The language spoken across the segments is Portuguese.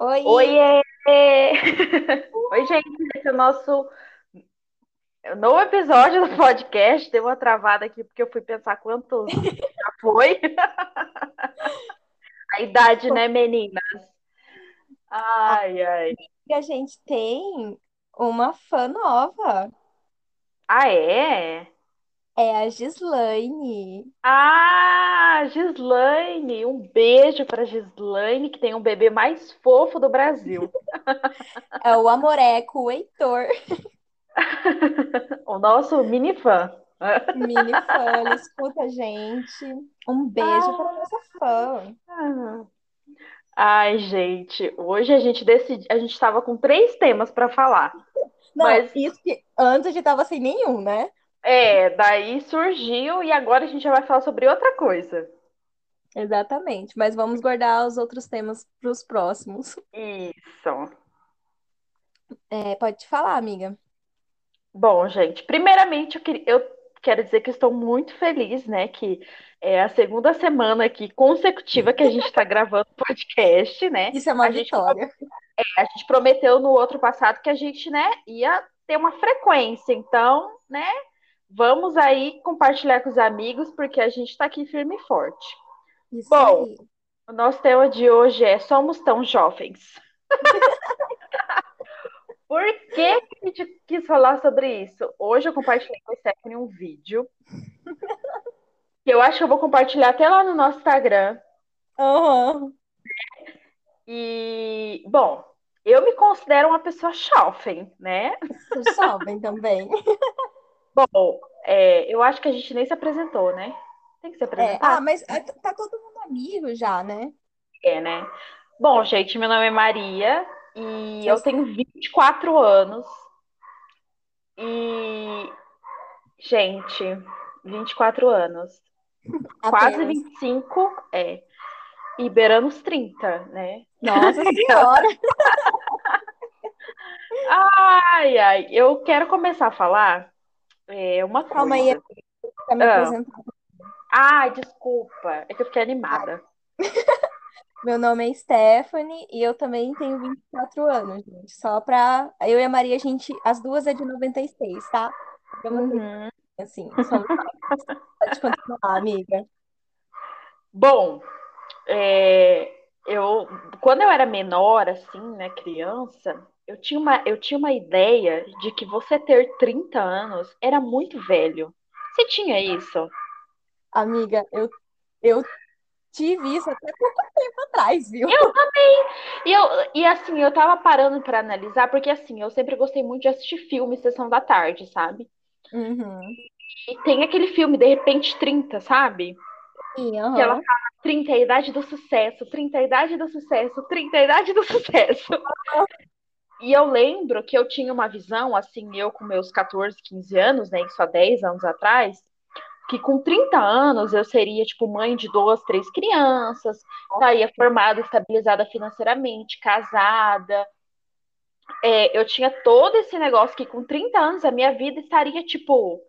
Oi! Oiê! Oi, gente, esse é o nosso novo episódio do podcast. Deu uma travada aqui porque eu fui pensar quantos já foi. A idade, né, meninas? Ai, ai. E a gente tem uma fã nova. Ah, é? É a Gislaine. Ah, Gislaine! Um beijo para Gislaine, que tem um bebê mais fofo do Brasil. É o Amoreco, o Heitor. O nosso mini fã. Mini fã, ele escuta a gente. Um beijo para nossa fã. Ai, gente, hoje a gente decidi, a gente estava com três temas para falar. Não, Mas- isso que antes a gente tava sem nenhum, né? É, daí surgiu e agora a gente já vai falar sobre outra coisa. Exatamente. Mas vamos guardar os outros temas para os próximos. Isso. É, pode falar, amiga. Bom, gente, primeiramente eu, queria- eu quero dizer que estou muito feliz, né? Que é a segunda semana aqui consecutiva que a gente está gravando podcast, né? Isso é uma A gente vitória. A gente prometeu no outro passado que a gente, né, ia ter uma frequência. Então, né, vamos aí compartilhar com os amigos, porque a gente está aqui firme e forte. Isso Bom. aí. O nosso tema de hoje é Somos Tão Jovens. Por que a gente quis falar sobre isso? Hoje eu compartilhei com a Stephanie um vídeo. Que eu acho que eu vou compartilhar até lá no nosso Instagram. Aham. E, bom, eu me considero uma pessoa jovem, né? Sabem também. Bom, é, eu acho que a gente nem se apresentou, né? Tem que se É, apresentar? ah, mas é, tá todo mundo amigo já, né? É, né? Bom, gente, meu nome é Maria e eu Vocês- tenho 24 anos. E, gente, 24 anos. Quase Apenas. 25, é. E beirando os 30, né? Nossa Senhora! Ai, ai, eu quero começar a falar é, uma coisa. Calma aí, pra me Ah. apresentar. Ai, desculpa, é que eu fiquei animada. Meu nome é Stephanie e eu também tenho 24 anos, gente. Só pra. Eu e a Maria, a gente. As duas é de 96, tá? Vocês, Uhum. assim, somos. Pode continuar, amiga. Bom, é, eu quando eu era menor, assim, né, criança, eu tinha uma, eu tinha uma ideia de que você ter 30 anos era muito velho. Você tinha isso? Amiga, eu, eu tive isso até pouco tempo atrás, viu? E, eu, e assim, eu tava parando para analisar, porque assim, eu sempre gostei muito de assistir filme Sessão da Tarde, sabe? Uhum. E tem aquele filme, De Repente 30, sabe? Sim, Que ela fala 30 é a idade do sucesso, 30 é a idade do sucesso, 30 é a idade do sucesso. E eu lembro que eu tinha uma visão, assim, eu com meus 14, 15 anos, né, isso há 10 anos atrás, que com 30 anos eu seria, tipo, mãe de duas, três crianças, estaria formada, estabilizada financeiramente, casada. É, eu tinha todo esse negócio que com 30 anos a minha vida estaria, tipo,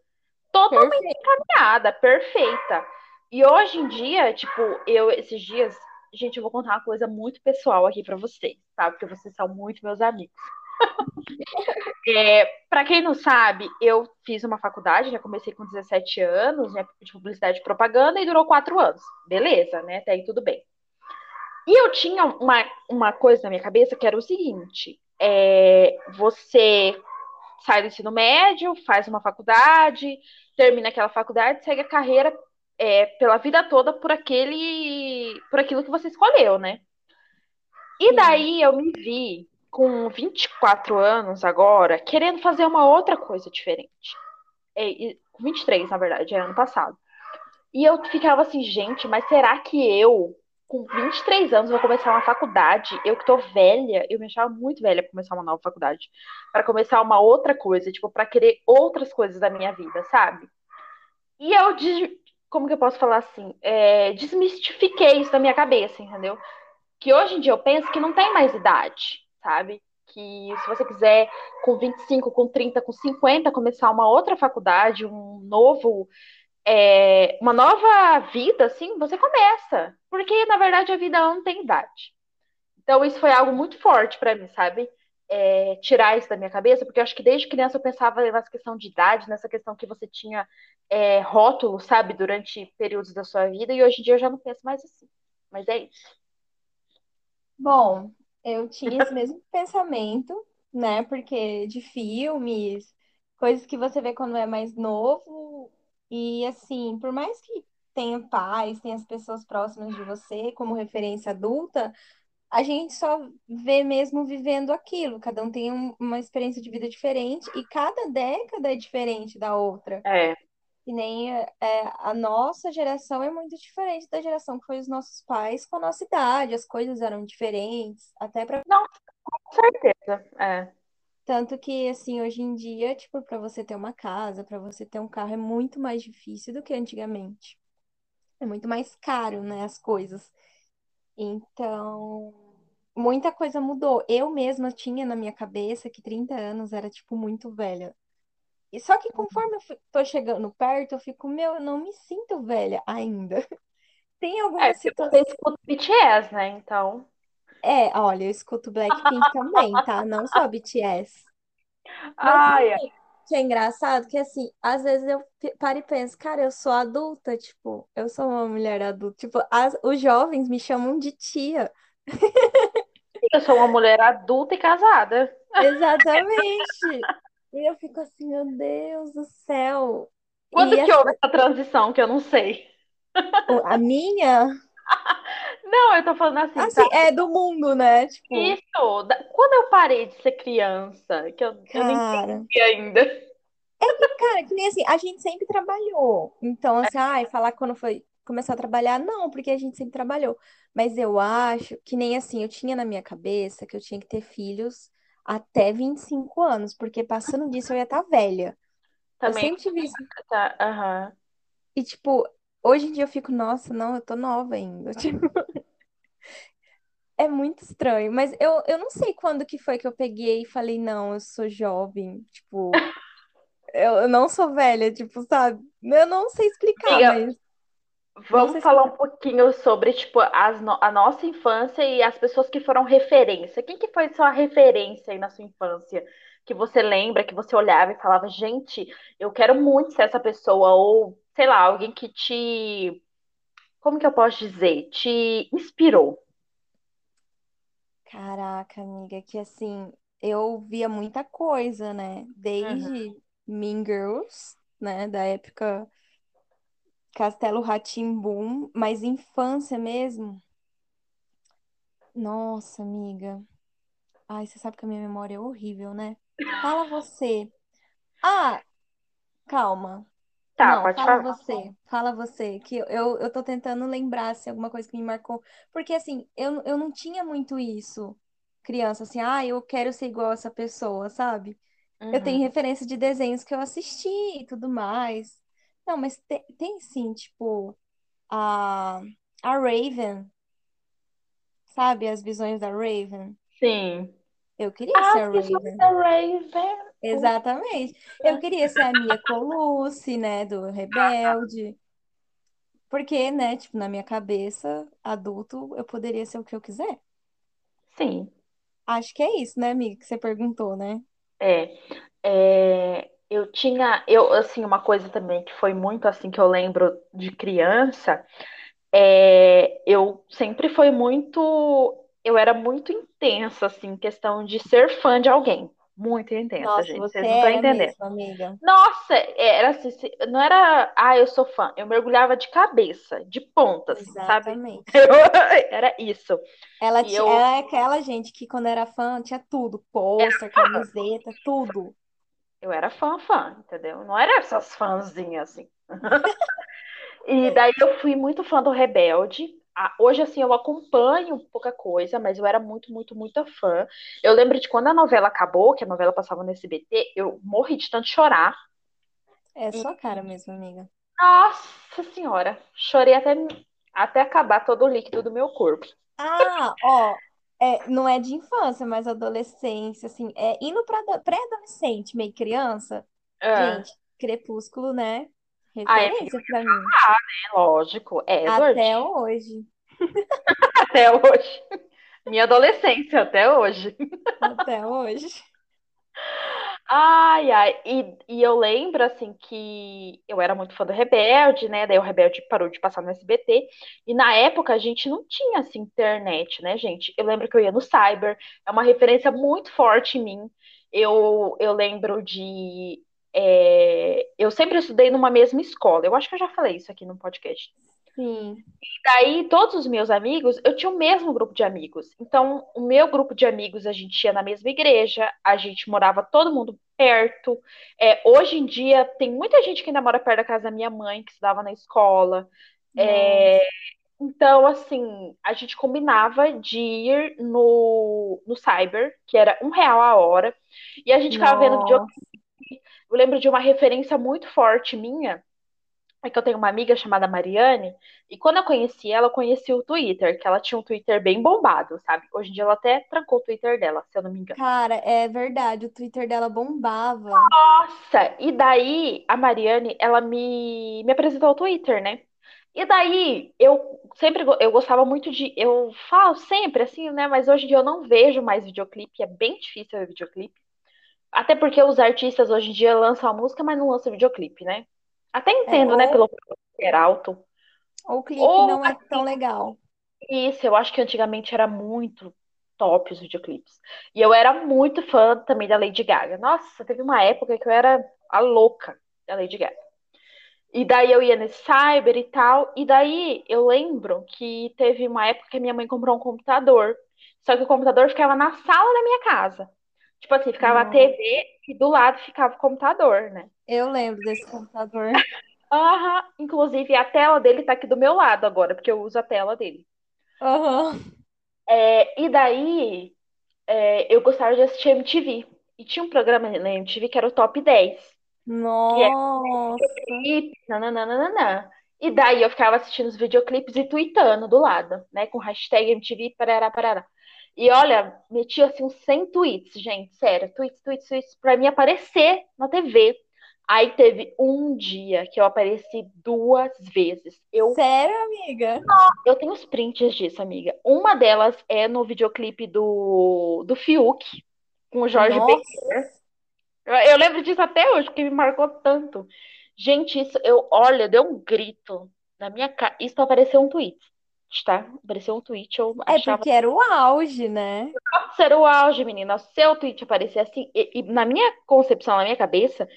totalmente Perfeito. encaminhada, perfeita. E hoje em dia, tipo, eu, esses dias, gente, eu vou contar uma coisa muito pessoal aqui pra vocês, tá? Porque vocês são muito meus amigos. É, para quem não sabe, eu fiz uma faculdade, já comecei com 17 anos, né, de publicidade e propaganda, e durou quatro anos. Beleza, né? Até aí tudo bem. E eu tinha uma, uma coisa na minha cabeça que era o seguinte: é, você sai do ensino médio, faz uma faculdade, termina aquela faculdade, segue a carreira é, pela vida toda por aquele, por aquilo que você escolheu, né? E daí eu me vi com 24 anos agora, querendo fazer uma outra coisa diferente. É, e- com 23, na verdade, é ano passado. E eu ficava assim, gente, mas será que eu, com 23 anos, vou começar uma faculdade? Eu que tô velha, eu me achava muito velha pra começar uma nova faculdade. Pra começar uma outra coisa, tipo, pra querer outras coisas da minha vida, sabe? E eu, como que eu posso falar assim? É, desmistifiquei isso da minha cabeça, entendeu? Que hoje em dia eu penso que não tem mais idade, sabe? Que se você quiser, com 25, com 30, com 50, começar uma outra faculdade, um novo, é, uma nova vida, assim, você começa. Porque, na verdade, a vida não tem idade. Então, isso foi algo muito forte para mim, sabe? É, tirar isso da minha cabeça, porque eu acho que desde criança eu pensava nessa questão de idade, nessa questão que você tinha é, rótulo, sabe, durante períodos da sua vida, e hoje em dia eu já não penso mais assim. Mas é isso. Bom, eu tinha esse mesmo pensamento, né? Porque de filmes, coisas que você vê quando é mais novo, e assim, por mais que tenha pais, tenha as pessoas próximas de você como referência adulta, a gente só vê mesmo vivendo aquilo. Cada um tem um- uma experiência de vida diferente e cada década é diferente da outra. É, E nem é, a nossa geração é muito diferente da geração que foi os nossos pais com a nossa idade. As coisas eram diferentes, até para não, com certeza. É, tanto que assim, hoje em dia, tipo, para você ter uma casa, para você ter um carro é muito mais difícil do que antigamente. É muito mais caro, né, as coisas. Então, muita coisa mudou. Eu mesma tinha na minha cabeça que 30 anos era, tipo, muito velha. E só que conforme eu tô chegando perto, eu fico, meu, eu não me sinto velha ainda. Tem é algumas você situações. escuta BTS, né? Então. É, olha, eu escuto Blackpink também, tá? Não só BTS. Mas Ai, o que é engraçado? Que assim, às vezes eu paro e penso, cara, eu sou adulta, tipo, eu sou uma mulher adulta. Tipo, as- os jovens me chamam de tia. eu sou uma mulher adulta e casada. Exatamente. E eu fico assim, meu Deus do céu. Quando E que houve essa transição que eu não sei? a minha, Não, eu tô falando assim, assim, sabe? é do mundo, né? Tipo, Isso, quando eu parei de ser criança, que eu, eu não cara. entendi ainda. Cara, que nem assim, a gente sempre trabalhou. Então, assim, ai, falar quando foi começar a trabalhar, não, porque a gente sempre trabalhou. Mas eu acho que nem assim, eu tinha na minha cabeça que eu tinha que ter filhos até 25 anos, porque passando disso eu ia estar velha. Eu Também sempre tive isso. tá, aham. E, tipo, hoje em dia eu fico, nossa, não, eu tô nova ainda. Tipo, é muito estranho. Mas eu, eu não sei quando que foi que eu peguei e falei, não, eu sou jovem. Tipo, eu, eu não sou velha, tipo, sabe? Eu não sei explicar, Amiga, mas vamos falar um pouquinho sobre, tipo, as no- a nossa infância e as pessoas que foram referência. Quem que foi sua referência aí na sua infância? Que você lembra, que você olhava e falava, gente, eu quero muito ser essa pessoa, ou, sei lá, alguém que te, como que eu posso dizer? Te inspirou. Caraca, amiga, que assim, eu via muita coisa, né? Uhum. Desde Mean Girls, né? Da época Castelo rá mas infância mesmo. Nossa, amiga. Ai, você sabe que a minha memória é horrível, né? Fala você. Ah, calma. Tá, Não, pode fala falar. você. Fala você, que eu, eu tô tentando lembrar se alguma coisa que me marcou. Porque assim, eu, eu não tinha muito isso, criança, assim, ah, eu quero ser igual essa pessoa, sabe? Eu tenho Uhum. referência de desenhos que eu assisti e tudo mais. Não, mas te- tem, sim, tipo, a, a Raven, sabe? As visões da Raven. Sim. Eu queria ser As a Raven. da Raven. Exatamente. Eu queria ser a Mia Colucci, né, do Rebelde. Porque, né, tipo, na minha cabeça, adulto, eu poderia ser o que eu quiser. Sim. Acho que é isso, né, amiga, que você perguntou, né? É, é, eu tinha, eu assim, uma coisa também que foi muito assim que eu lembro de criança, é, eu sempre foi muito, eu era muito intensa assim, questão de ser fã de alguém, muito intensa, Nossa, gente, você vocês não estão era entendendo. mesmo. Nossa, era assim, não era, ah, eu sou fã, eu mergulhava de cabeça, de ponta, assim, sabe? Exatamente. era isso. Ela, ti- eu ela é aquela gente que quando era fã tinha tudo, pôster, camiseta, tudo. Eu era fã, fã, entendeu? Não era essas fãzinhas assim. E daí eu fui muito fã do Rebelde. Ah, Hoje, assim, eu acompanho pouca coisa, mas eu era muito, muito, muito fã. Eu lembro de quando a novela acabou, que a novela passava no SBT, eu morri de tanto chorar. É E, sua cara mesmo, amiga. nossa senhora, chorei até, até acabar todo o líquido do meu corpo. Ah, ó, é, não é de infância, mas adolescência, assim, é indo para pré-adolescente, meio criança. Ah, Gente, Crepúsculo, né? ai, amiga, Referência pra mim. é lógico, Edward, Até hoje. até hoje. Minha adolescência até hoje. Até hoje. Ai, ai, e, e eu lembro, assim, que eu era muito fã do Rebelde, né? Daí o Rebelde parou de passar no SBT. E na época a gente não tinha, assim, internet, né, gente? Eu lembro que eu ia no Cyber, é uma referência muito forte em mim. Eu, eu lembro de. é, eu sempre estudei numa mesma escola. Eu acho que eu já falei isso aqui no podcast. Sim. Daí, todos os meus amigos, eu tinha o mesmo grupo de amigos. Então, o meu grupo de amigos, a gente ia na mesma igreja, a gente morava todo mundo perto. É, hoje em dia, tem muita gente que ainda mora perto da casa da minha mãe, que estudava na escola. É, então, assim, a gente combinava de ir no, no Cyber, que era um real a hora, e a gente ficava vendo videoclipe. Eu lembro de uma referência muito forte minha é que eu tenho uma amiga chamada Mariane, e quando eu conheci ela, eu conheci o Twitter, que ela tinha um Twitter bem bombado, sabe? Hoje em dia ela até trancou o Twitter dela, se eu não me engano. Cara, é verdade. O Twitter dela bombava. Nossa, e daí a Mariane, ela me, me apresentou o Twitter, né? E daí eu sempre eu gostava muito de. Eu falo sempre assim, né? Mas hoje em dia eu não vejo mais videoclipe, é bem difícil ver videoclipe. Até porque os artistas hoje em dia lançam a música, mas não lançam videoclipe, né? Até É, entendo, né? ou, Pelo ser alto. ou o clipe Ou não é tão legal. Isso, eu acho que antigamente era muito top os videoclipes. E eu era muito fã também da Lady Gaga. Nossa, teve uma época que eu era a louca da Lady Gaga. E daí eu ia nesse cyber e tal. E daí eu lembro que teve uma época que minha mãe comprou um computador. Só que o computador ficava na sala da minha casa. Tipo assim, ficava a. TV e do lado ficava o computador, né? Eu lembro desse computador. Aham, inclusive a tela dele tá aqui do meu lado agora, porque eu uso a tela dele. Aham. É, e daí é, eu gostava de assistir MTV. E tinha um programa na MTV que era o Top 10, que era Nossa. nananana. E daí eu ficava assistindo os videoclipes e tweetando do lado, né? Com hashtag MTV, parará, parará. E olha, metia assim uns 100 tweets, gente, sério, tweets, tweets, tweets, pra mim aparecer na TV. Aí teve um dia que eu apareci duas vezes. Eu, Sério, amiga? eu tenho os prints disso, amiga. Uma delas é no videoclipe do, do Fiuk, com o Jorge. Nossa. Eu, eu lembro disso até hoje, porque me marcou tanto. Gente, isso, eu, olha, deu um grito na minha cara. Isso apareceu um tweet, tá? Apareceu um tweet, eu É achava porque era o auge, né? que ser o auge, menina. Se seu tweet aparecer assim, e, e na minha concepção, na minha cabeça,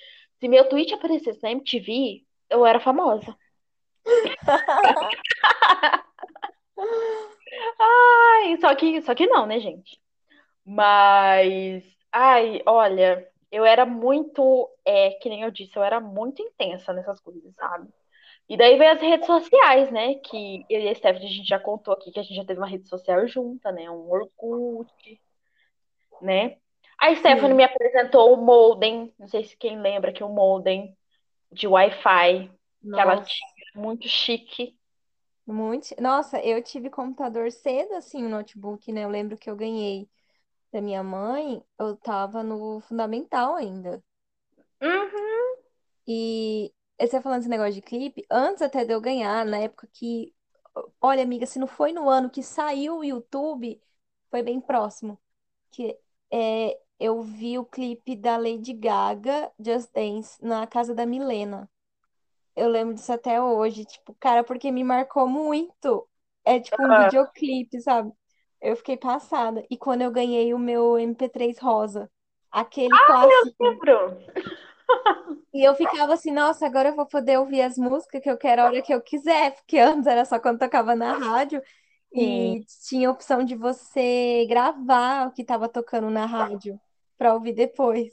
se meu tweet aparecesse na MTV, eu era famosa. Ai, só que, só que não, né, gente? Mas, ai, olha, eu era muito, é, que nem eu disse, eu era muito intensa nessas coisas, sabe? E daí veio as redes sociais, né? Que eu e a Stephanie, a gente já contou aqui que a gente já teve uma rede social junta, né? Um Orkut, né? A Stephanie Sim, me apresentou o modem, não sei se quem lembra que o modem de Wi-Fi, que ela tinha, muito chique. muito. Nossa, eu tive computador cedo, assim, o notebook, né? Eu lembro que eu ganhei da minha mãe, eu tava no fundamental ainda. Uhum. E você falando esse negócio de clipe, antes até de eu ganhar, na época que. Olha, amiga, se não foi no ano que saiu o YouTube, foi bem próximo. Que é, eu vi o clipe da Lady Gaga, Just Dance, na casa da Milena. Eu lembro disso até hoje, tipo, cara, porque me marcou muito. É tipo um Ah, videoclipe, sabe? Eu fiquei passada. E quando eu ganhei o meu MP3 rosa, aquele clássico. lembro. E eu ficava assim, nossa, agora eu vou poder ouvir as músicas que eu quero a hora que eu quiser, porque antes era só quando tocava na rádio Sim. e tinha a opção de você gravar o que estava tocando na rádio para ouvir depois.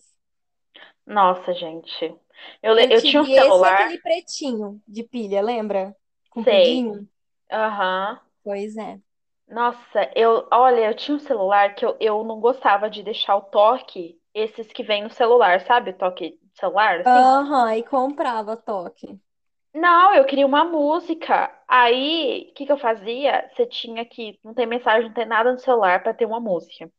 Nossa, gente. Eu, Eu eu tinha um tive esse celular, aquele pretinho de pilha, lembra? sei. Compridinho? Aham. Pois é. Nossa, eu, olha, eu tinha um celular que eu, eu não gostava de deixar o toque, esses que vem no celular, sabe? O toque celular, assim. Aham, e comprava toque. Não, eu queria uma música. Aí, o que que eu fazia? Você tinha que, não tem mensagem, não tem nada no celular pra ter uma música.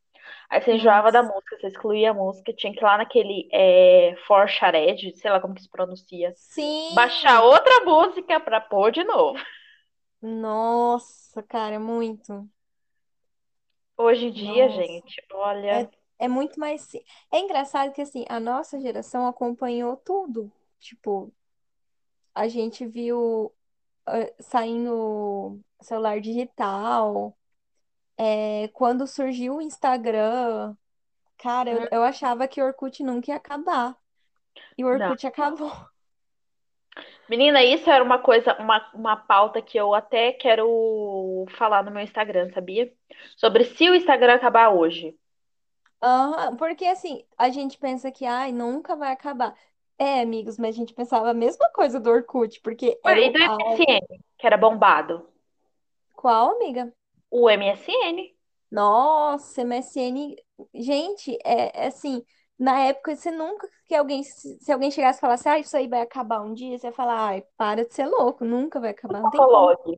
Aí você enjoava da música, você excluía a música, tinha que ir lá naquele é, For Shared, sei lá como que se pronuncia, baixar Sim! outra música pra pôr de novo. Nossa, cara, muito. Hoje em dia, Nossa, gente, olha. é, é muito mais. É engraçado que assim, a nossa geração acompanhou tudo. Tipo, a gente viu eh, saindo celular digital. É, quando surgiu o Instagram, cara, eu, eu achava que o Orkut nunca ia acabar. E o Não. Orkut acabou. Menina, isso era uma coisa, uma, uma pauta que eu até quero falar no meu Instagram, sabia? Sobre se o Instagram acabar hoje. Aham, porque assim, a gente pensa que, ai, nunca vai acabar. É, amigos, mas a gente pensava a mesma coisa do Orkut, porque era E o do. MSN, que era bombado. Qual, amiga? O MSN. Nossa, MSN. Gente, é, é assim, na época você nunca que alguém, se, se alguém chegasse e falasse, ah, isso aí vai acabar um dia, você ia falar, ai, para de ser louco, nunca vai acabar, não tem como. Fotolog.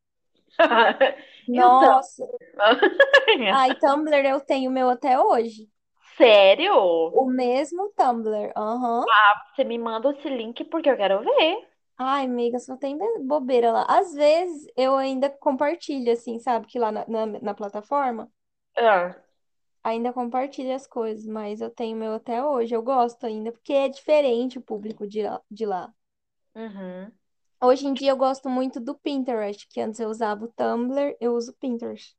E o Tumblr? Nossa. Ai, Tumblr eu tenho o meu até hoje. Sério? O mesmo Tumblr. Aham. Você me manda esse link porque eu quero ver. Ai, amiga, só tem be- bobeira lá. Às vezes eu ainda compartilho, assim, sabe? Que lá na, na, na plataforma Ah, ainda compartilho as coisas, mas eu tenho meu até hoje. Eu gosto ainda, porque é diferente o público de lá. De lá. uhum. Hoje em dia eu gosto muito do Pinterest, que antes eu usava o Tumblr, eu uso o Pinterest.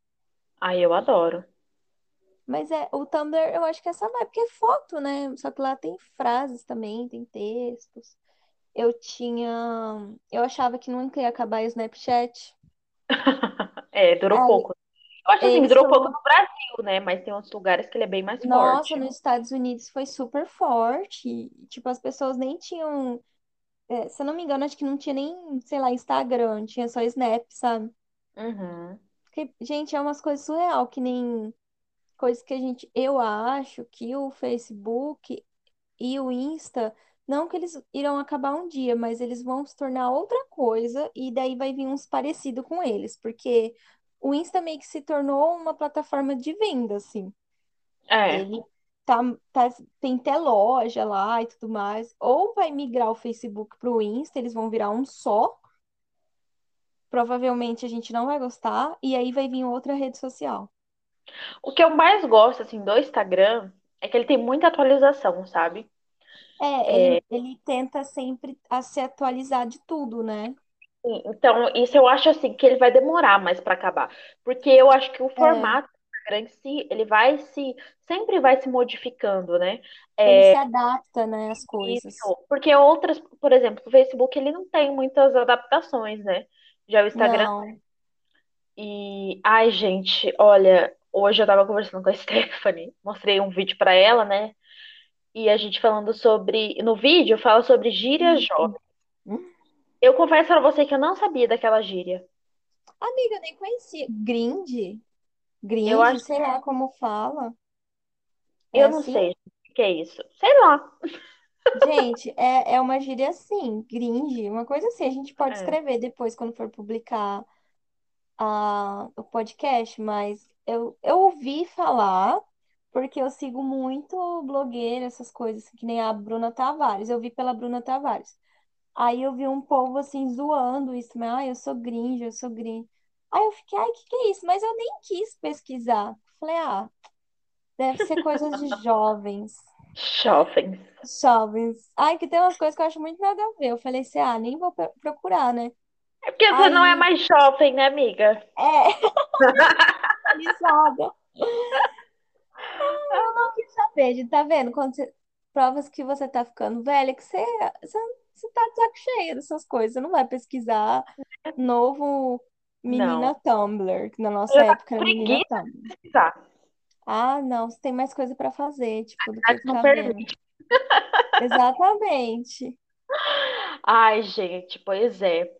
Ai, eu adoro. Mas é, o Tumblr eu acho que é essa vibe, porque é foto, né? Só que lá tem frases também, tem textos. Eu tinha. Eu achava que nunca ia acabar o Snapchat. É, durou Aí pouco. Eu acho assim, durou pouco no Brasil, né? Mas tem outros lugares que ele é bem mais Nossa, forte. nos Estados Unidos foi super forte. Tipo, as pessoas nem tinham. é, se eu não me engano, acho que não tinha nem, sei lá, Instagram, tinha só Snap, sabe? Uhum. Porque, gente, é umas coisas surreal, que nem coisas que a gente. Eu acho que o Facebook e o Insta, não que eles irão acabar um dia, mas eles vão se tornar outra coisa e daí vai vir uns parecidos com eles, porque o Insta meio que se tornou uma plataforma de venda, assim. É. Ele tá, tá, tem até loja lá e tudo mais. Ou vai migrar o Facebook para o Insta, eles vão virar um só. Provavelmente a gente não vai gostar, e aí vai vir outra rede social. O que eu mais gosto, assim, do Instagram é que ele tem muita atualização, sabe? É, É, ele, ele tenta sempre a se atualizar de tudo, né? então, isso eu acho, assim, que ele vai demorar mais para acabar. Porque eu acho que o É, formato do Instagram em si, ele vai se... Sempre vai se modificando, né? ele se É, adapta, né, às coisas. isso. Porque outras, por exemplo, o Facebook, ele não tem muitas adaptações, né? Já o Instagram Não. E, ai, gente, olha, hoje eu tava conversando com a Stephanie, mostrei um vídeo pra ela, né? E a gente falando sobre, no vídeo fala sobre gírias jovens. Eu confesso pra você que eu não sabia daquela gíria. Amiga, eu nem conhecia. Grind? Eu Grind? acho, Sei lá como fala. É eu não assim? sei o que é isso. Sei lá. Gente, é, é uma gíria assim, grind, uma coisa assim. A gente pode É. escrever depois quando for publicar a, o podcast, mas eu, eu ouvi falar, porque eu sigo muito blogueira, essas coisas, assim, que nem a Bruna Tavares. Eu vi pela Bruna Tavares. Aí eu vi um povo assim zoando isso, mas, ai, eu sou gringe, eu sou gringe. Aí eu fiquei, ai, o que que é isso? Mas eu nem quis pesquisar. Falei, ah, deve ser coisas de jovens. Jovens. Jovens. Ai, que tem umas coisas que eu acho muito nada a ver. Eu falei assim, ah, nem vou pro- procurar, né? É porque você não é Aí, mais jovem, né, amiga? é, atualizada. Eu não quis saber, de, tá vendo? Quando você, provas que você tá ficando velha, que você, você, você tá de saco cheio dessas coisas. Você não vai pesquisar novo menina Não. Tumblr, que na Eu nossa tá época era menina Tumblr. pesquisar. Ah, não, você tem mais coisa pra fazer, tipo, do que Não permite. Exatamente. Ai, gente, pois é.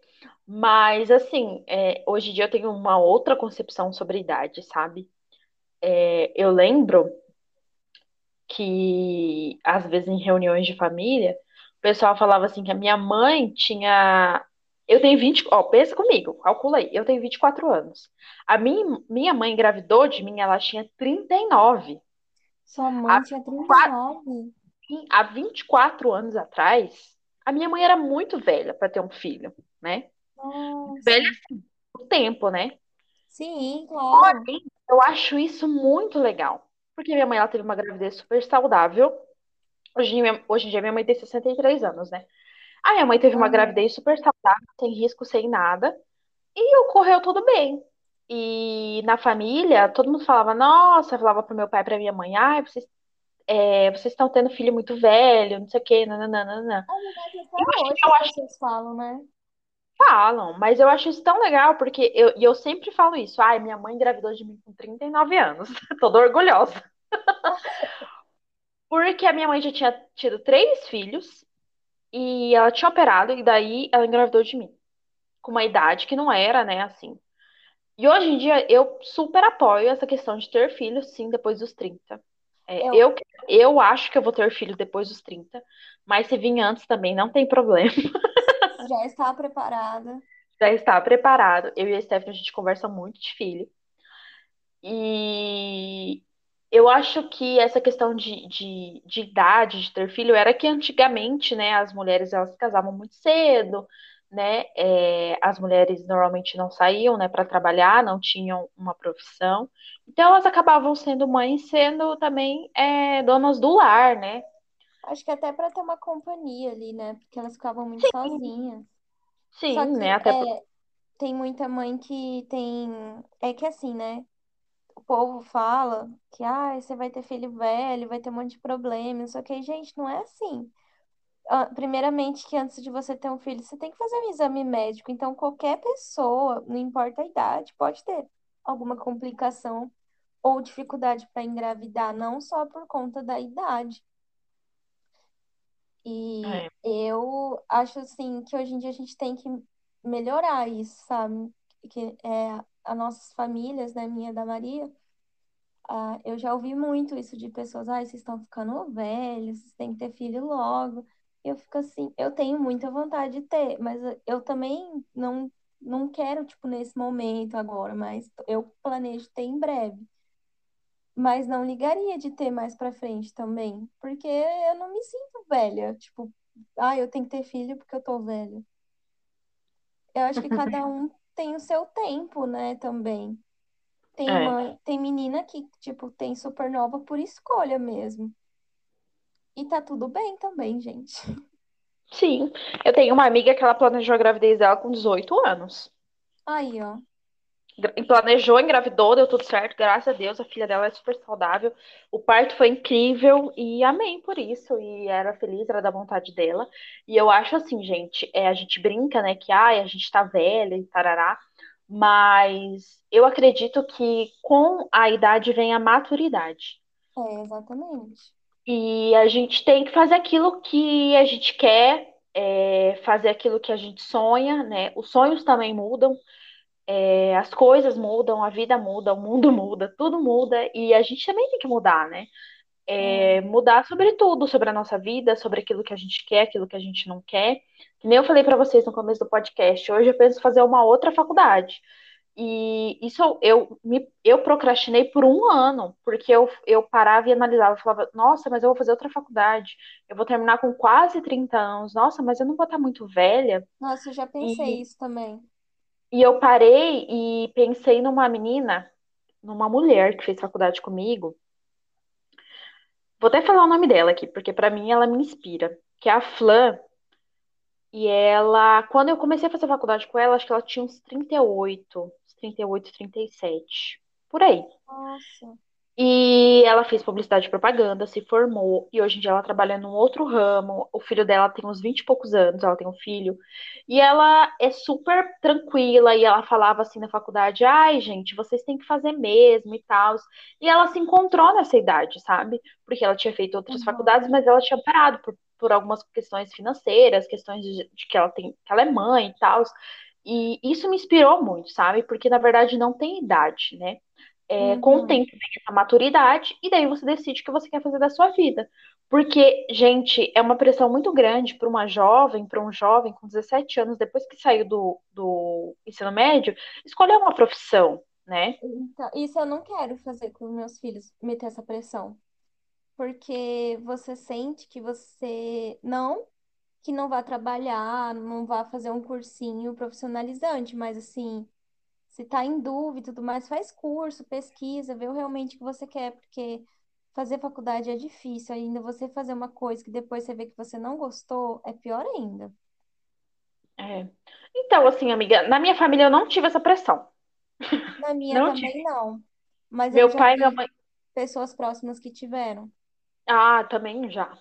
Mas, assim, é, hoje em dia eu tenho uma outra concepção sobre idade, sabe? É, eu lembro que, às vezes, em reuniões de família, o pessoal falava assim que a minha mãe tinha. Eu tenho 20. Ó, pensa comigo, calcula aí. Eu tenho 24 anos. A minha, minha mãe engravidou de mim, ela tinha 39. Sua Há, mãe tinha trinta e qua- nove. há 24 anos atrás, a minha mãe era muito velha para ter um filho, né? Velha no tempo, né? Sim, claro. Eu acho isso muito legal. Porque minha mãe ela teve uma gravidez super saudável. Hoje, em dia- hoje em dia minha mãe tem 63 anos, né? A minha mãe teve uma Aham. gravidez super saudável, sem risco, sem nada. E ocorreu tudo bem. E na família, todo mundo falava, nossa, falava pro meu pai e pra minha mãe, ai, vocês, é, vocês estão tendo filho muito velho, não sei o quê, nananana. Na até E eu acho, eu acho pessoas falam, né? Falam, mas eu acho isso tão legal, porque eu, e eu sempre falo isso. Ai, minha mãe engravidou de mim com 39 anos. Toda orgulhosa. Porque a minha mãe já tinha tido três filhos e ela tinha operado, e daí ela engravidou de mim. Com uma idade que não era, né, assim. E hoje em dia eu super apoio essa questão de ter filhos, sim, depois dos 30. É, Eu eu, eu acho que eu vou ter filho depois dos 30, mas se vir antes também não tem problema. já estava preparada. Já está preparado. Eu e a Stephanie, a gente conversa muito de filho. E eu acho que essa questão de, de, de idade, de ter filho, era que antigamente, né, as mulheres elas se casavam muito cedo, né? é, as mulheres normalmente não saíam, né, para trabalhar, não tinham uma profissão. Então elas acabavam sendo mães, sendo também é, donas do lar, né? Acho que até para ter uma companhia ali, né? Porque elas ficavam muito sozinhas. Só Sim, né? que Até por- é, tem muita mãe que tem. É que assim, né? O povo fala que ah, você vai ter filho velho, vai ter um monte de problema. Só que, gente, não é assim. Ah, Primeiramente, que antes de você ter um filho, você tem que fazer um exame médico. Então, qualquer pessoa, não importa a idade, pode ter alguma complicação ou dificuldade para engravidar, não só por conta da idade. E é, eu acho assim que hoje em dia a gente tem que melhorar isso, sabe? Que é as nossas famílias, né, minha da Maria, ah, eu já ouvi muito isso de pessoas, ai, vocês estão ficando velhos, vocês têm que ter filho logo. Eu fico assim, eu tenho muita vontade de ter, mas eu também não não quero, tipo, nesse momento agora, mas eu planejo ter em breve. Mas não ligaria de ter mais pra frente também, porque eu não me sinto velha, tipo, ah, eu tenho que ter filho porque eu tô velha. Eu acho que cada um tem o seu tempo, né, também. Tem é. mãe, tem menina que, tipo, tem supernova por escolha mesmo. E tá tudo bem também, gente. Sim, eu tenho uma amiga que ela planejou a gravidez dela com 18 anos. Aí, ó. Planejou, engravidou, deu tudo certo, graças a Deus, a filha dela é super saudável. O parto foi incrível e amém por isso. E era feliz, era da vontade dela. E eu acho assim, gente, é, a gente brinca, né, que ai, a gente tá velha e tarará, mas eu acredito que com a idade vem a maturidade. É, exatamente. E a gente tem que fazer aquilo que a gente quer, é, fazer aquilo que a gente sonha, né? Os sonhos também mudam. É, as coisas mudam, a vida muda, o mundo muda, tudo muda e a gente também tem que mudar, né? É, É. mudar sobre tudo, sobre a nossa vida, sobre aquilo que a gente quer, aquilo que a gente não quer. Que nem eu falei para vocês no começo do podcast, hoje eu penso fazer uma outra faculdade. E isso eu, eu, me, eu procrastinei por um ano, porque eu, eu parava e analisava, eu falava, nossa, mas eu vou fazer outra faculdade, eu vou terminar com quase 30 anos, nossa, mas eu não vou estar muito velha. Nossa, eu já pensei E, isso também. E eu parei e pensei numa menina, numa mulher que fez faculdade comigo. Vou até falar o nome dela aqui, porque pra mim ela me inspira, que é a Flan. E ela, quando eu comecei a fazer faculdade com ela, acho que ela tinha uns 38, uns 38, 37, por aí. Nossa. E ela fez publicidade e propaganda, se formou, e hoje em dia ela trabalha num outro ramo. O filho dela tem uns 20 e poucos anos, ela tem um filho. E ela é super tranquila, e ela falava assim na faculdade: ai, gente, vocês têm que fazer mesmo e tal. E ela se encontrou nessa idade, sabe? Porque ela tinha feito outras Uhum. faculdades, mas ela tinha parado por, por algumas questões financeiras, questões de, de que ela tem, que ela é mãe e tal. E isso me inspirou muito, sabe? Porque na verdade não tem idade, né? É, com o Uhum. tempo vem essa maturidade, e daí você decide o que você quer fazer da sua vida. Porque, gente, é uma pressão muito grande para uma jovem, para um jovem com 17 anos, depois que saiu do, do ensino médio, escolher uma profissão, né? Então, isso eu não quero fazer com meus filhos, meter essa pressão. Porque você sente que você não que não vá trabalhar, não vá fazer um cursinho profissionalizante, mas assim, se tá em dúvida e tudo mais, faz curso, pesquisa, vê realmente o que você quer, porque fazer faculdade é difícil. Ainda você fazer uma coisa que depois você vê que você não gostou, é pior ainda. É. Então, assim, amiga, na minha família eu não tive essa pressão. Na minha Não também tive. não, mas eu Meu pai e minha mãe. pessoas próximas que tiveram. Ah, também já.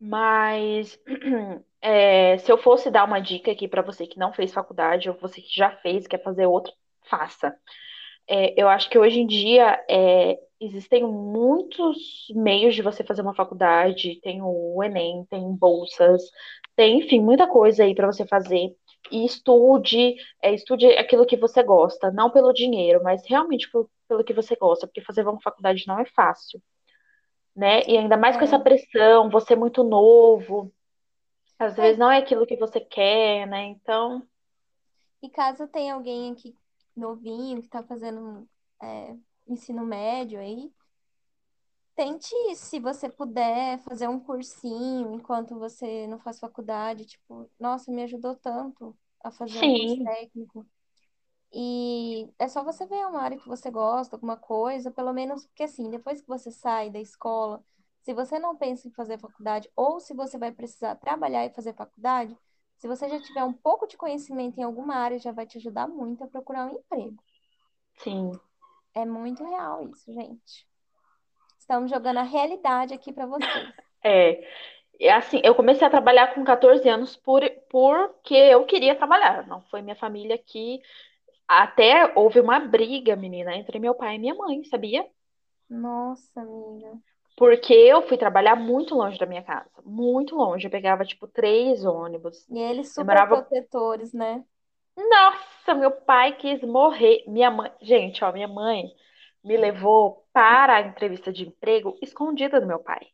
Mas é, se eu fosse dar uma dica aqui pra você que não fez faculdade, ou você que já fez, quer fazer outra, faça. É, eu acho que hoje em dia é, existem muitos meios de você fazer uma faculdade. Tem o Enem, tem bolsas, tem, enfim, muita coisa aí para você fazer. E estude, é, estude aquilo que você gosta, não pelo dinheiro, mas realmente pelo, pelo que você gosta, porque fazer uma faculdade não é fácil, né? E ainda mais com essa É. pressão, você é muito novo, às É, vezes não é aquilo que você quer, né? Então, e caso tenha alguém aqui novinho que tá fazendo é, ensino médio aí, tente, se você puder, fazer um cursinho enquanto você não faz faculdade. Tipo, nossa, me ajudou tanto a fazer um curso sim, técnico. E é só você ver uma área que você gosta, alguma coisa, pelo menos, porque assim, depois que você sai da escola, se você não pensa em fazer faculdade, ou se você vai precisar trabalhar e fazer faculdade, se você já tiver um pouco de conhecimento em alguma área, já vai te ajudar muito a procurar um emprego. sim. É muito real isso, gente. Estamos jogando a realidade aqui para vocês. É. É assim, eu comecei a trabalhar com 14 anos por, porque eu queria trabalhar. Não foi minha família que. Até houve uma briga, menina, entre meu pai e minha mãe, sabia? Nossa, amiga. Porque eu fui trabalhar muito longe da minha casa. Muito longe. Eu pegava, tipo, três ônibus. E eles super protetores, né? Nossa, meu pai quis morrer. Minha mãe. Gente, ó, minha mãe me levou para a entrevista de emprego escondida do meu pai.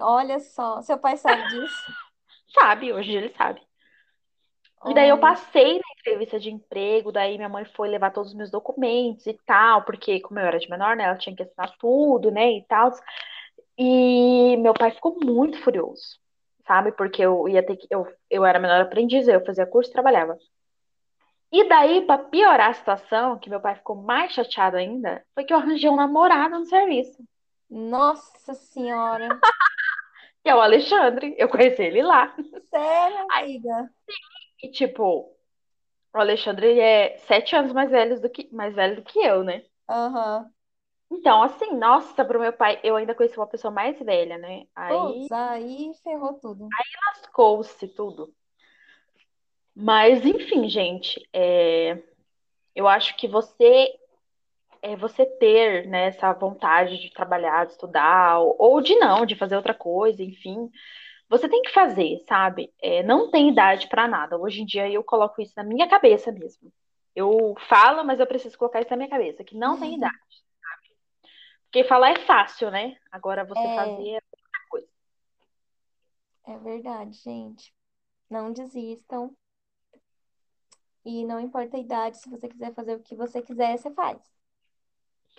Olha só, seu pai sabe disso? Sabe? Hoje ele sabe. E daí eu passei na entrevista de emprego, daí minha mãe foi levar todos os meus documentos e tal, porque como eu era de menor, né, ela tinha que assinar tudo, né, e tal. E meu pai ficou muito furioso, sabe? Porque eu ia ter que eu, eu era menor aprendiz, eu fazia curso e trabalhava. E daí, pra piorar a situação, que meu pai ficou mais chateado ainda, foi que eu arranjei um namorado no serviço, nossa senhora. que é o Alexandre. Eu conheci ele lá. Sério, Aí, amiga? e tipo, o Alexandre ele é sete anos mais velho do que mais velho do que eu, né? Aham. Então, assim, nossa, pro meu pai, eu ainda conheci uma pessoa mais velha, né? Aí Putz, aí ferrou tudo. lascou-se tudo. Mas, enfim, gente, é, eu acho que você é você ter, né, essa vontade de trabalhar, de estudar, ou, ou de não, de fazer outra coisa, enfim, você tem que fazer, sabe? É, não tem idade pra nada. Hoje em dia eu coloco isso na minha cabeça mesmo. Eu falo, mas eu preciso colocar isso na minha cabeça, que não tem idade. Porque falar é fácil, né? Agora você fazer É, é outra coisa. é verdade, gente. Não desistam. E não importa a idade, se você quiser fazer o que você quiser, você faz.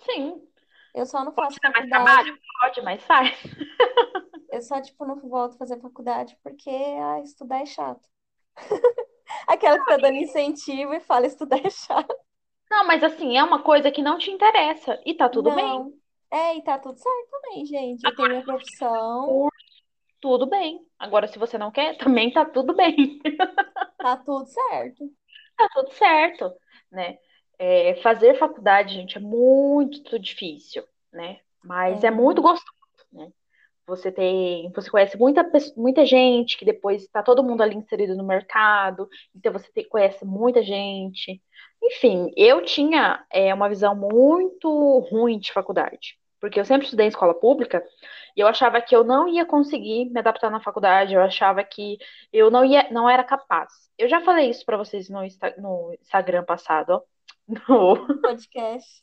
Sim, Eu só não pode faço mais faculdade, trabalho? Pode, mas faz. eu só, tipo, não volto a fazer faculdade porque ah, estudar é chato. Aquela que tá dando incentivo e fala estudar é chato. Não, mas assim, é uma coisa que não te interessa. E tá tudo bem. É, e tá tudo certo também, gente. Eu tenho minha profissão, Por tudo bem. Agora, se você não quer, também tá tudo bem. tá tudo certo. Tá tudo certo, né? É, fazer faculdade, gente, é muito difícil, né? Mas é muito É, gostoso, né? Você tem, você conhece muita, muita gente que depois está todo mundo ali inserido no mercado, então você te- conhece muita gente. Enfim, eu tinha é, uma visão muito ruim de faculdade, porque eu sempre estudei em escola pública e eu achava que eu não ia conseguir me adaptar na faculdade, eu achava que eu não ia, não era capaz. Eu já falei isso para vocês no, Insta- no Instagram passado, ó, no, podcast.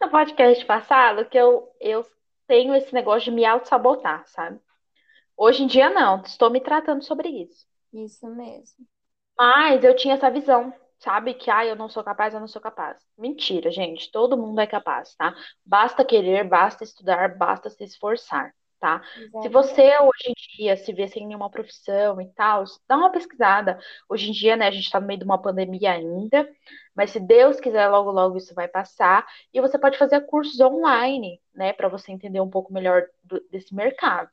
no podcast passado, que eu, eu tenho esse negócio de me auto-sabotar, sabe? Hoje em dia, não, estou me tratando sobre isso. Isso mesmo. Mas eu tinha essa visão, sabe? Que, ah, eu não sou capaz, eu não sou capaz. Mentira, gente, todo mundo é capaz, tá? Basta querer, basta estudar, basta se esforçar, tá? Se você hoje em dia se vê sem nenhuma profissão e tal, dá uma pesquisada. Hoje em dia, né, a gente tá no meio de uma pandemia ainda, mas se Deus quiser, logo logo isso vai passar e você pode fazer cursos online, né, para você entender um pouco melhor do- desse mercado.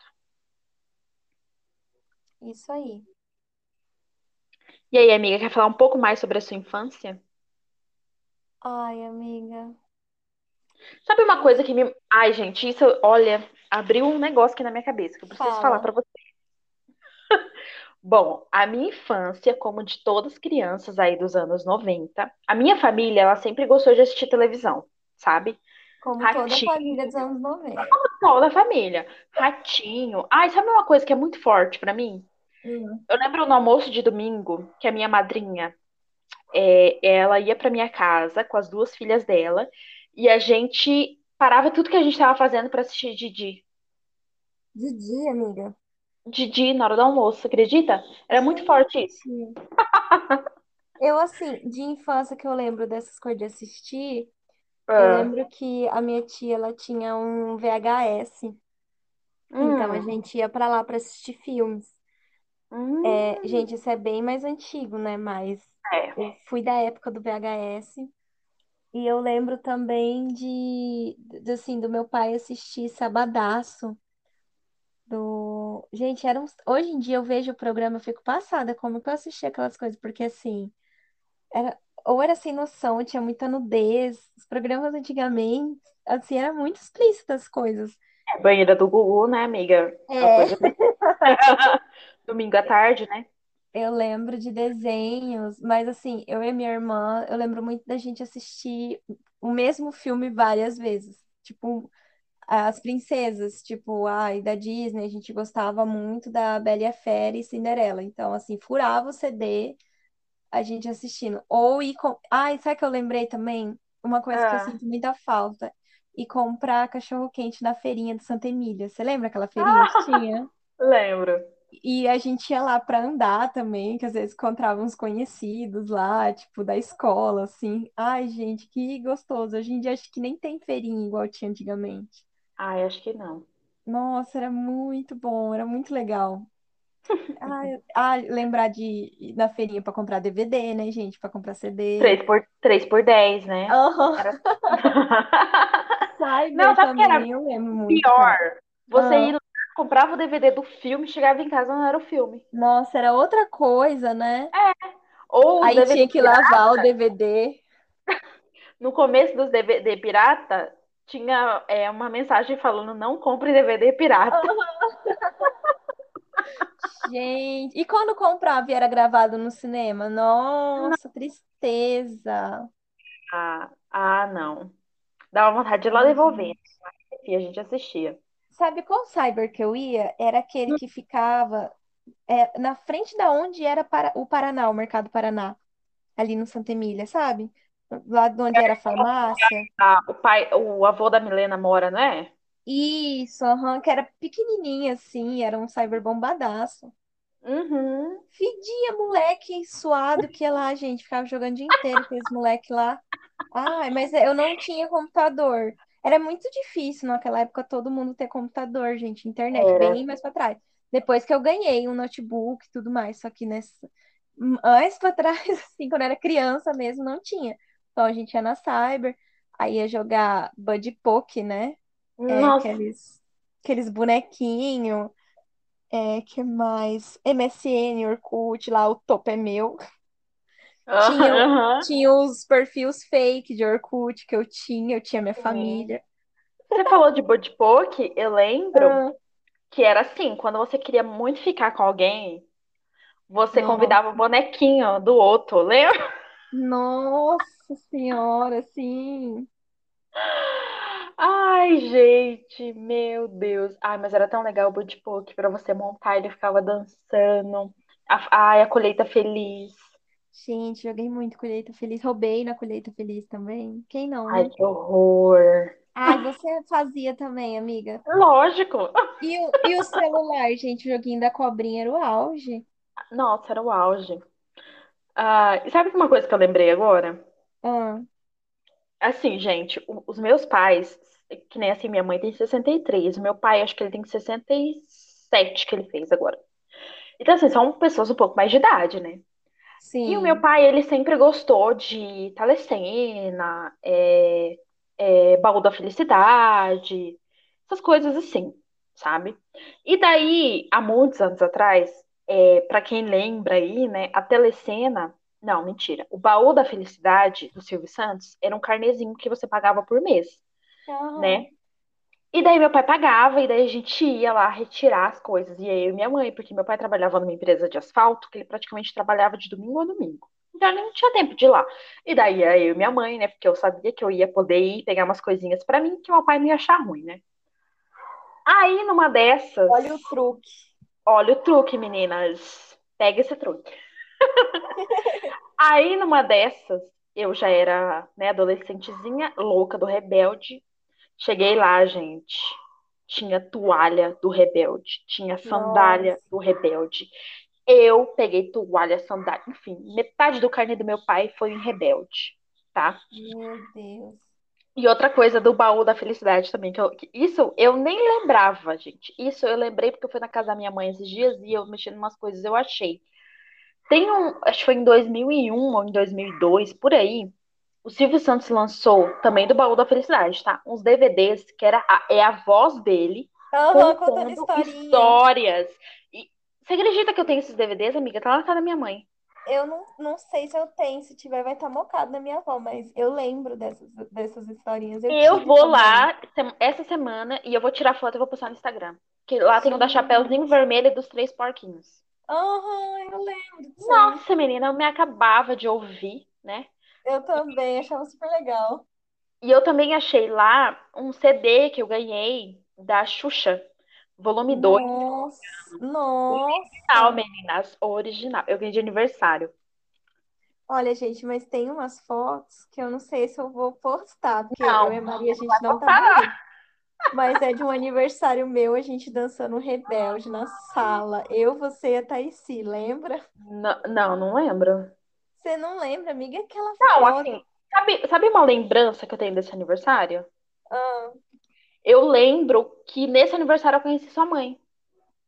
Isso aí. E aí, amiga, quer falar um pouco mais sobre a sua infância? Ai, amiga. Sabe uma coisa que me. Ai, gente, isso, olha, abriu um negócio aqui na minha cabeça que eu preciso falar fala. pra você. Bom, a minha infância, como de todas as crianças aí dos anos 90, a minha família, ela sempre gostou de assistir televisão, sabe? Como toda Ratinho, família dos anos 90. toda a família. Ratinho. Ai, sabe uma coisa que é muito forte pra mim? Hum. Eu lembro no almoço de domingo que a minha madrinha, é, ela ia pra minha casa com as duas filhas dela e a gente parava tudo que a gente tava fazendo pra assistir Didi. Didi, amiga. Didi na hora do almoço, acredita? Era muito forte isso. Eu, assim, de infância que eu lembro dessas coisas de assistir, eu Ah, lembro que a minha tia, ela tinha um VHS. Então a hum, gente ia pra lá pra assistir filmes. É, hum, gente, isso é bem mais antigo, né? Mas é. eu fui da época do VHS. E eu lembro também de, de, assim, do meu pai assistir Sabadaço. Do... Gente, era um... hoje em dia eu vejo o programa, eu fico passada como que eu assistia aquelas coisas, porque assim, era... ou era sem noção, tinha muita nudez. Os programas antigamente, assim, era muito explícitas as coisas. É, Banheira do Gugu, né, amiga? É, coisa. Domingo à tarde, né? Eu lembro de desenhos, mas assim, eu e minha irmã, eu lembro muito da gente assistir o mesmo filme várias vezes. Tipo, as princesas, tipo, ai, da Disney, a gente gostava muito da Bela e a Fera e Cinderela. Então, assim, furava o CD, a gente assistindo. Ou ir com. Ai, sabe que eu lembrei também? Uma coisa que eu Ah, sinto muita falta. E comprar cachorro-quente na feirinha de Santa Emília. Você lembra aquela feirinha que tinha? lembro. E a gente ia lá pra andar também, que às vezes encontrava uns conhecidos lá, tipo, da escola, assim. Ai, gente, que gostoso. Hoje em dia acho que nem tem feirinha igual tinha antigamente. Ai, acho que não. Nossa, era muito bom, era muito legal. Ai, ai, lembrar de ir na feirinha pra comprar DVD, né, gente? Pra comprar CD. três por, três por 10, né? Aham. Era... Não, sabe que era eu lembro muito, pior? cara. Você Ah, ia lá, comprava o DVD do filme, chegava em casa não era o filme. nossa, era outra coisa, né? Ou os Aí tinha que lavar o DVD. No começo dos DVD pirata, tinha é, uma mensagem falando não compre DVD pirata. Gente, e quando comprava e era gravado no cinema? Nossa, tristeza. Ah, ah, não. Dava vontade de ir lá devolver. gente. E a gente assistia. Sabe qual cyber que eu ia? Era aquele que ficava é, na frente da onde era para, o Paraná, o Mercado Paraná, ali no Santa Emília, sabe? Lá de onde era a farmácia. Ah, o pai, o avô da Milena mora, não é? Isso, aham, que era pequenininha assim, era um cyber bombadaço. Uhum. Fedia moleque suado que ia lá, gente, ficava jogando o dia inteiro com esse moleque lá. Ai, mas eu não tinha computador. Era muito difícil naquela época todo mundo ter computador, gente, internet, Era. bem mais pra trás. Depois que eu ganhei um notebook e tudo mais, só que nessa mais pra trás, assim, quando eu era criança mesmo, não tinha. Então a gente ia na Cyber, aí ia jogar Buddy Poke, né? É, Nossa. aqueles, aqueles bonequinhos, é, que mais? MSN, Orkut, lá o topo é meu. Tinha, Aham. tinha os perfis fake de Orkut que eu tinha, eu tinha minha Sim. família. Você falou de Poke, eu lembro Ah, que era assim, quando você queria muito ficar com alguém, você convidava o bonequinho do outro, lembra? nossa senhora, sim. Ai, gente, meu Deus. Ai, mas era tão legal o Poke pra você montar, ele ficava dançando. Ai, a colheita feliz. Gente, joguei muito Colheita Feliz, roubei na Colheita Feliz também. Quem não, Ai, né? que horror. Ai, você fazia também, amiga. Lógico. E o, e o celular, gente, o joguinho da cobrinha era o auge. Nossa, era o auge. Ah, e sabe uma coisa que eu lembrei agora? Ah, Assim, gente, os meus pais, que nem assim, minha mãe tem 63, meu pai acho que ele tem 67 que ele fez agora. Então, assim, são pessoas um pouco mais de idade, né? E o meu Sim. pai, ele sempre gostou de Telecena, é, é, Baú da Felicidade, essas coisas assim, sabe? E daí, há muitos anos atrás, é, para quem lembra aí, né, a Telecena, não, mentira, o Baú da Felicidade do Silvio Santos era um carnezinho que você pagava por mês, né? E daí meu pai pagava, e daí a gente ia lá retirar as coisas, e eu e minha mãe, porque meu pai trabalhava numa empresa de asfalto, que ele praticamente trabalhava de domingo a domingo. Então ele não tinha tempo de ir lá. E daí eu e minha mãe, né? Porque eu sabia que eu ia poder ir pegar umas coisinhas pra mim, que meu pai não ia achar ruim, né? Aí numa dessas, Olha o truque. olha o truque, meninas. Pega esse truque. Aí numa dessas, eu já era, né, adolescentezinha, louca do rebelde. Cheguei lá, gente. Tinha toalha do rebelde, tinha sandália Nossa, do rebelde. Eu peguei toalha, sandália, enfim, metade do carnê do meu pai foi em rebelde, tá? meu Deus. E outra coisa do baú da felicidade também, que, eu- que isso eu nem lembrava, gente. Isso eu lembrei porque eu fui na casa da minha mãe esses dias e eu mexendo umas coisas, eu achei. Tem um, acho que foi em 2001 ou em 2002, por aí, o Silvio Santos lançou também do Baú da Felicidade, tá? Uns DVDs que era a, é a voz dele Aham, contando histórias. E você acredita que eu tenho esses DVDs, amiga? Tá lá na casa da minha mãe. Eu não, não sei se eu tenho, se tiver vai estar mocado na minha avó, mas eu lembro dessas, dessas historinhas. Eu Eu vou também. lá essa semana e eu vou tirar foto e vou postar no Instagram. Que lá tem o da Chapeuzinho. Vermelho e dos Três Porquinhos. Aham, eu lembro. Nossa, menina, eu me acabava de ouvir, né? Eu também, achava super legal. E eu também achei lá um CD que eu ganhei da Xuxa, volume 2. Nossa, Original, nossa. meninas. Original. Eu ganhei de aniversário. Olha, gente, mas tem umas fotos que eu não sei se eu vou postar, porque eu Não, e a Maria, a gente não tá postar. bonito. Mas é de um aniversário meu, a gente dançando Rebelde na sala. Eu, você e a Thaísi, lembra? Não, não, não lembro. Você não lembra, amiga? Aquela Não, foto. assim, sabe, sabe uma lembrança que eu tenho desse aniversário? Ah, Eu lembro que nesse aniversário eu conheci sua mãe.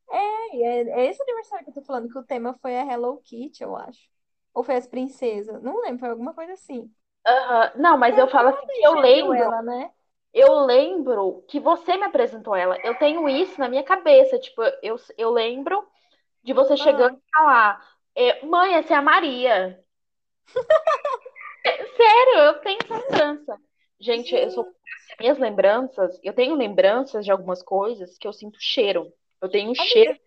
é, é é esse aniversário que eu tô falando, que o tema foi a Hello Kitty, eu acho. Ou foi as princesas? Não lembro, foi alguma coisa assim. Aham. Não, mas eu falo assim que eu lembro, ela, né? eu lembro que você me apresentou ela. Eu tenho isso na minha cabeça, tipo, eu, eu lembro de você chegando Ah, e falar, é, mãe, essa é a Maria. Sério, eu tenho essa lembrança. Gente, eu sou minhas lembranças, eu tenho lembranças de algumas coisas que eu sinto cheiro. Eu tenho um cheiro.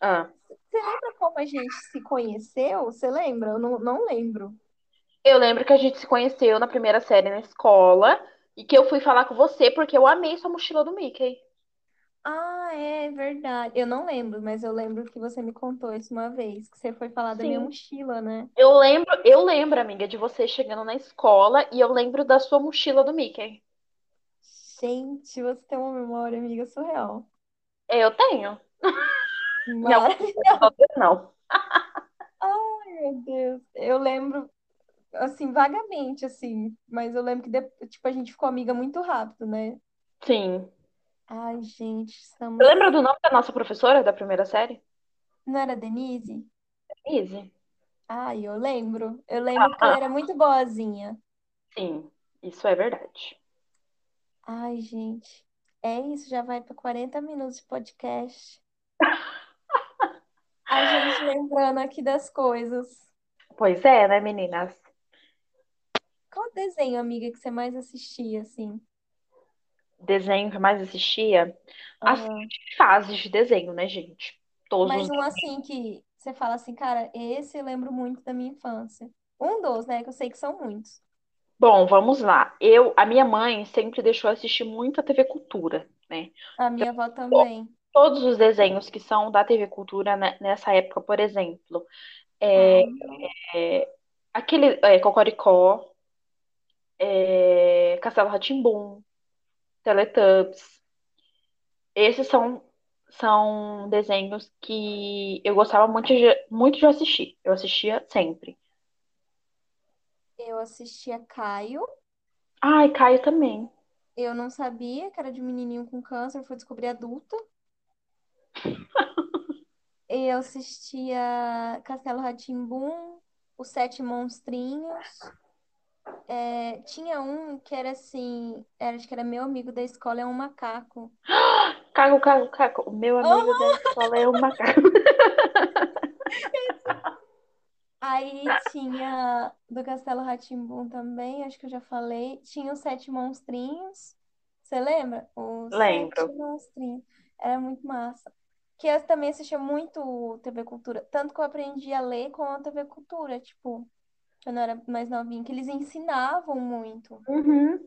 Ah, você lembra como a gente se conheceu? Você lembra? Eu não, não lembro. eu lembro que a gente se conheceu na primeira série na escola e que eu fui falar com você porque eu amei sua mochila do Mickey. Ah, é verdade. Eu não lembro, mas eu lembro que você me contou isso uma vez, que você foi falar da minha mochila, né? Eu lembro, eu lembro, amiga, de você chegando na escola e eu lembro da sua mochila do Mickey. Gente, você tem uma memória, amiga, surreal. Eu tenho. Maravilhosa. outras não. Ai, meu Deus. Eu lembro, assim, vagamente, assim, mas eu lembro que, tipo, a gente ficou amiga muito rápido, né? Sim. Ai, gente, Você estamos. lembra do nome da nossa professora da primeira série? Não era Denise? Easy. Ai, eu lembro. Eu lembro porque ela era muito boazinha. Sim, isso é verdade. Ai, gente. É isso, já vai para 40 minutos de podcast. A gente lembrando aqui das coisas. Pois é, né, meninas? Qual desenho, amiga, que você mais assistia, assim? Desenho que eu mais assistia. As Aham. fases de desenho, né, gente? Todos os. Mas um assim que você fala assim, cara, esse eu lembro muito da minha infância. Um dos, né? Que eu sei que são muitos. Bom, vamos lá. Eu, a minha mãe sempre deixou assistir muito a TV Cultura, né? A minha avó também. Todos os desenhos que são da TV Cultura né, nessa época, por exemplo, é, não. é, aquele é, Cocoricó, é, Castelo rá tim Teletubbies. Esses são, são desenhos que eu gostava muito de, muito de assistir. Eu assistia sempre. Eu assistia Caio. Ai, Caio também. eu não sabia que era de um menininho com câncer, fui descobrir adulta. Eu assistia Castelo rá Os Sete Monstrinhos. É, tinha um que era assim, era, acho que era meu amigo da escola, é um macaco. Caco, caco, caco. O meu amigo da escola é um macaco. Aí tinha do Castelo rá também, acho que eu já falei. Tinha os Sete Monstrinhos. Você lembra? Os Lembro. Sete Monstrinhos. Era muito massa. Que eu também assistia muito TV Cultura. Tanto que eu aprendi a ler com a TV Cultura, tipo, quando eu era mais novinha, que eles ensinavam muito. Uhum.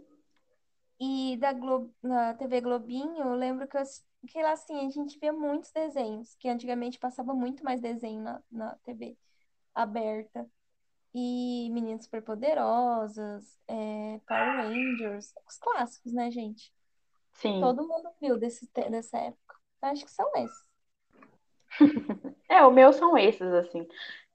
E da Glo... na TV Globinho, eu lembro que, eu... que lá assim, a gente via muitos desenhos, que antigamente passava muito mais desenho na, na TV aberta. E Meninas Superpoderosas, é, Power Rangers, os clássicos, né, gente? Sim. Todo mundo viu desse, dessa época. Eu acho que são esses. É, o meu são esses, assim,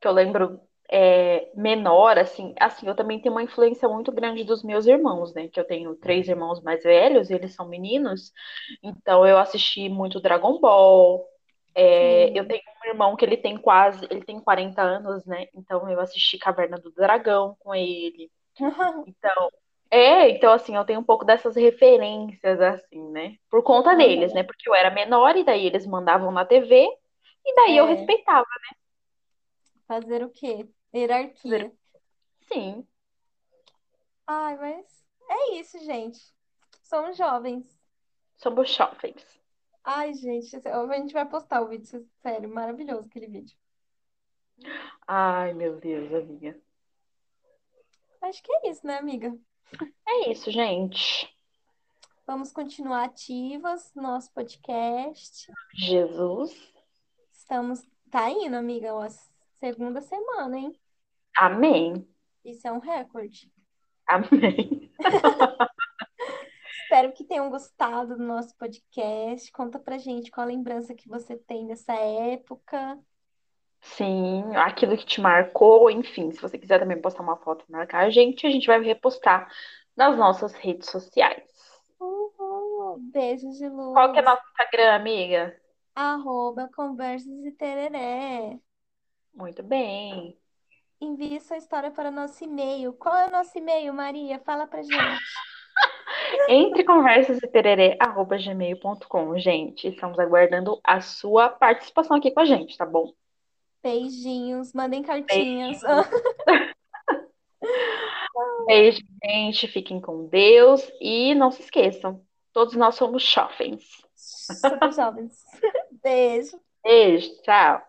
que eu lembro é, menor, assim, assim, eu também tenho uma influência muito grande dos meus irmãos, né? Que eu tenho três irmãos mais velhos, eles são meninos, então eu assisti muito Dragon Ball. É, eu tenho um irmão que ele tem quase, ele tem 40 anos, né? Então eu assisti Caverna do Dragão com ele. Então, é, então assim, eu tenho um pouco dessas referências, assim, né? Por conta deles, né? Porque eu era menor e daí eles mandavam na TV e daí eu É. respeitava, né? Fazer o quê? Hierarquia. Sim. Ai, mas é isso, gente. Somos jovens. Somos jovens. Ai, gente, a gente vai postar o vídeo, sério, maravilhoso aquele vídeo. Ai, meu Deus, amiga. Acho que é isso, né, amiga? É isso, gente. Vamos continuar ativas no nosso podcast. Jesus. Estamos. Tá indo, amiga, a segunda semana, hein? Amém. Isso é um recorde. Amém. Espero que tenham gostado do nosso podcast. Conta pra gente qual a lembrança que você tem dessa época. Sim, aquilo que te marcou, enfim, se você quiser também postar uma foto e marcar a gente, a gente vai repostar nas nossas redes sociais. Uhul. Beijos de luz. Qual que é nosso Instagram, amiga? Arroba Conversas e Tereré. Muito bem. Envie sua história para o nosso e-mail. Qual é o nosso e-mail, Maria? Fala pra gente. Entre conversas e tereré, arroba gmail.com. Gente, estamos aguardando a sua participação aqui com a gente, tá bom? Beijinhos, mandem cartinhas. Beijo, gente. Fiquem com Deus e não se esqueçam, todos nós somos jovens. Super jovens. Beijo. Beijo, tchau.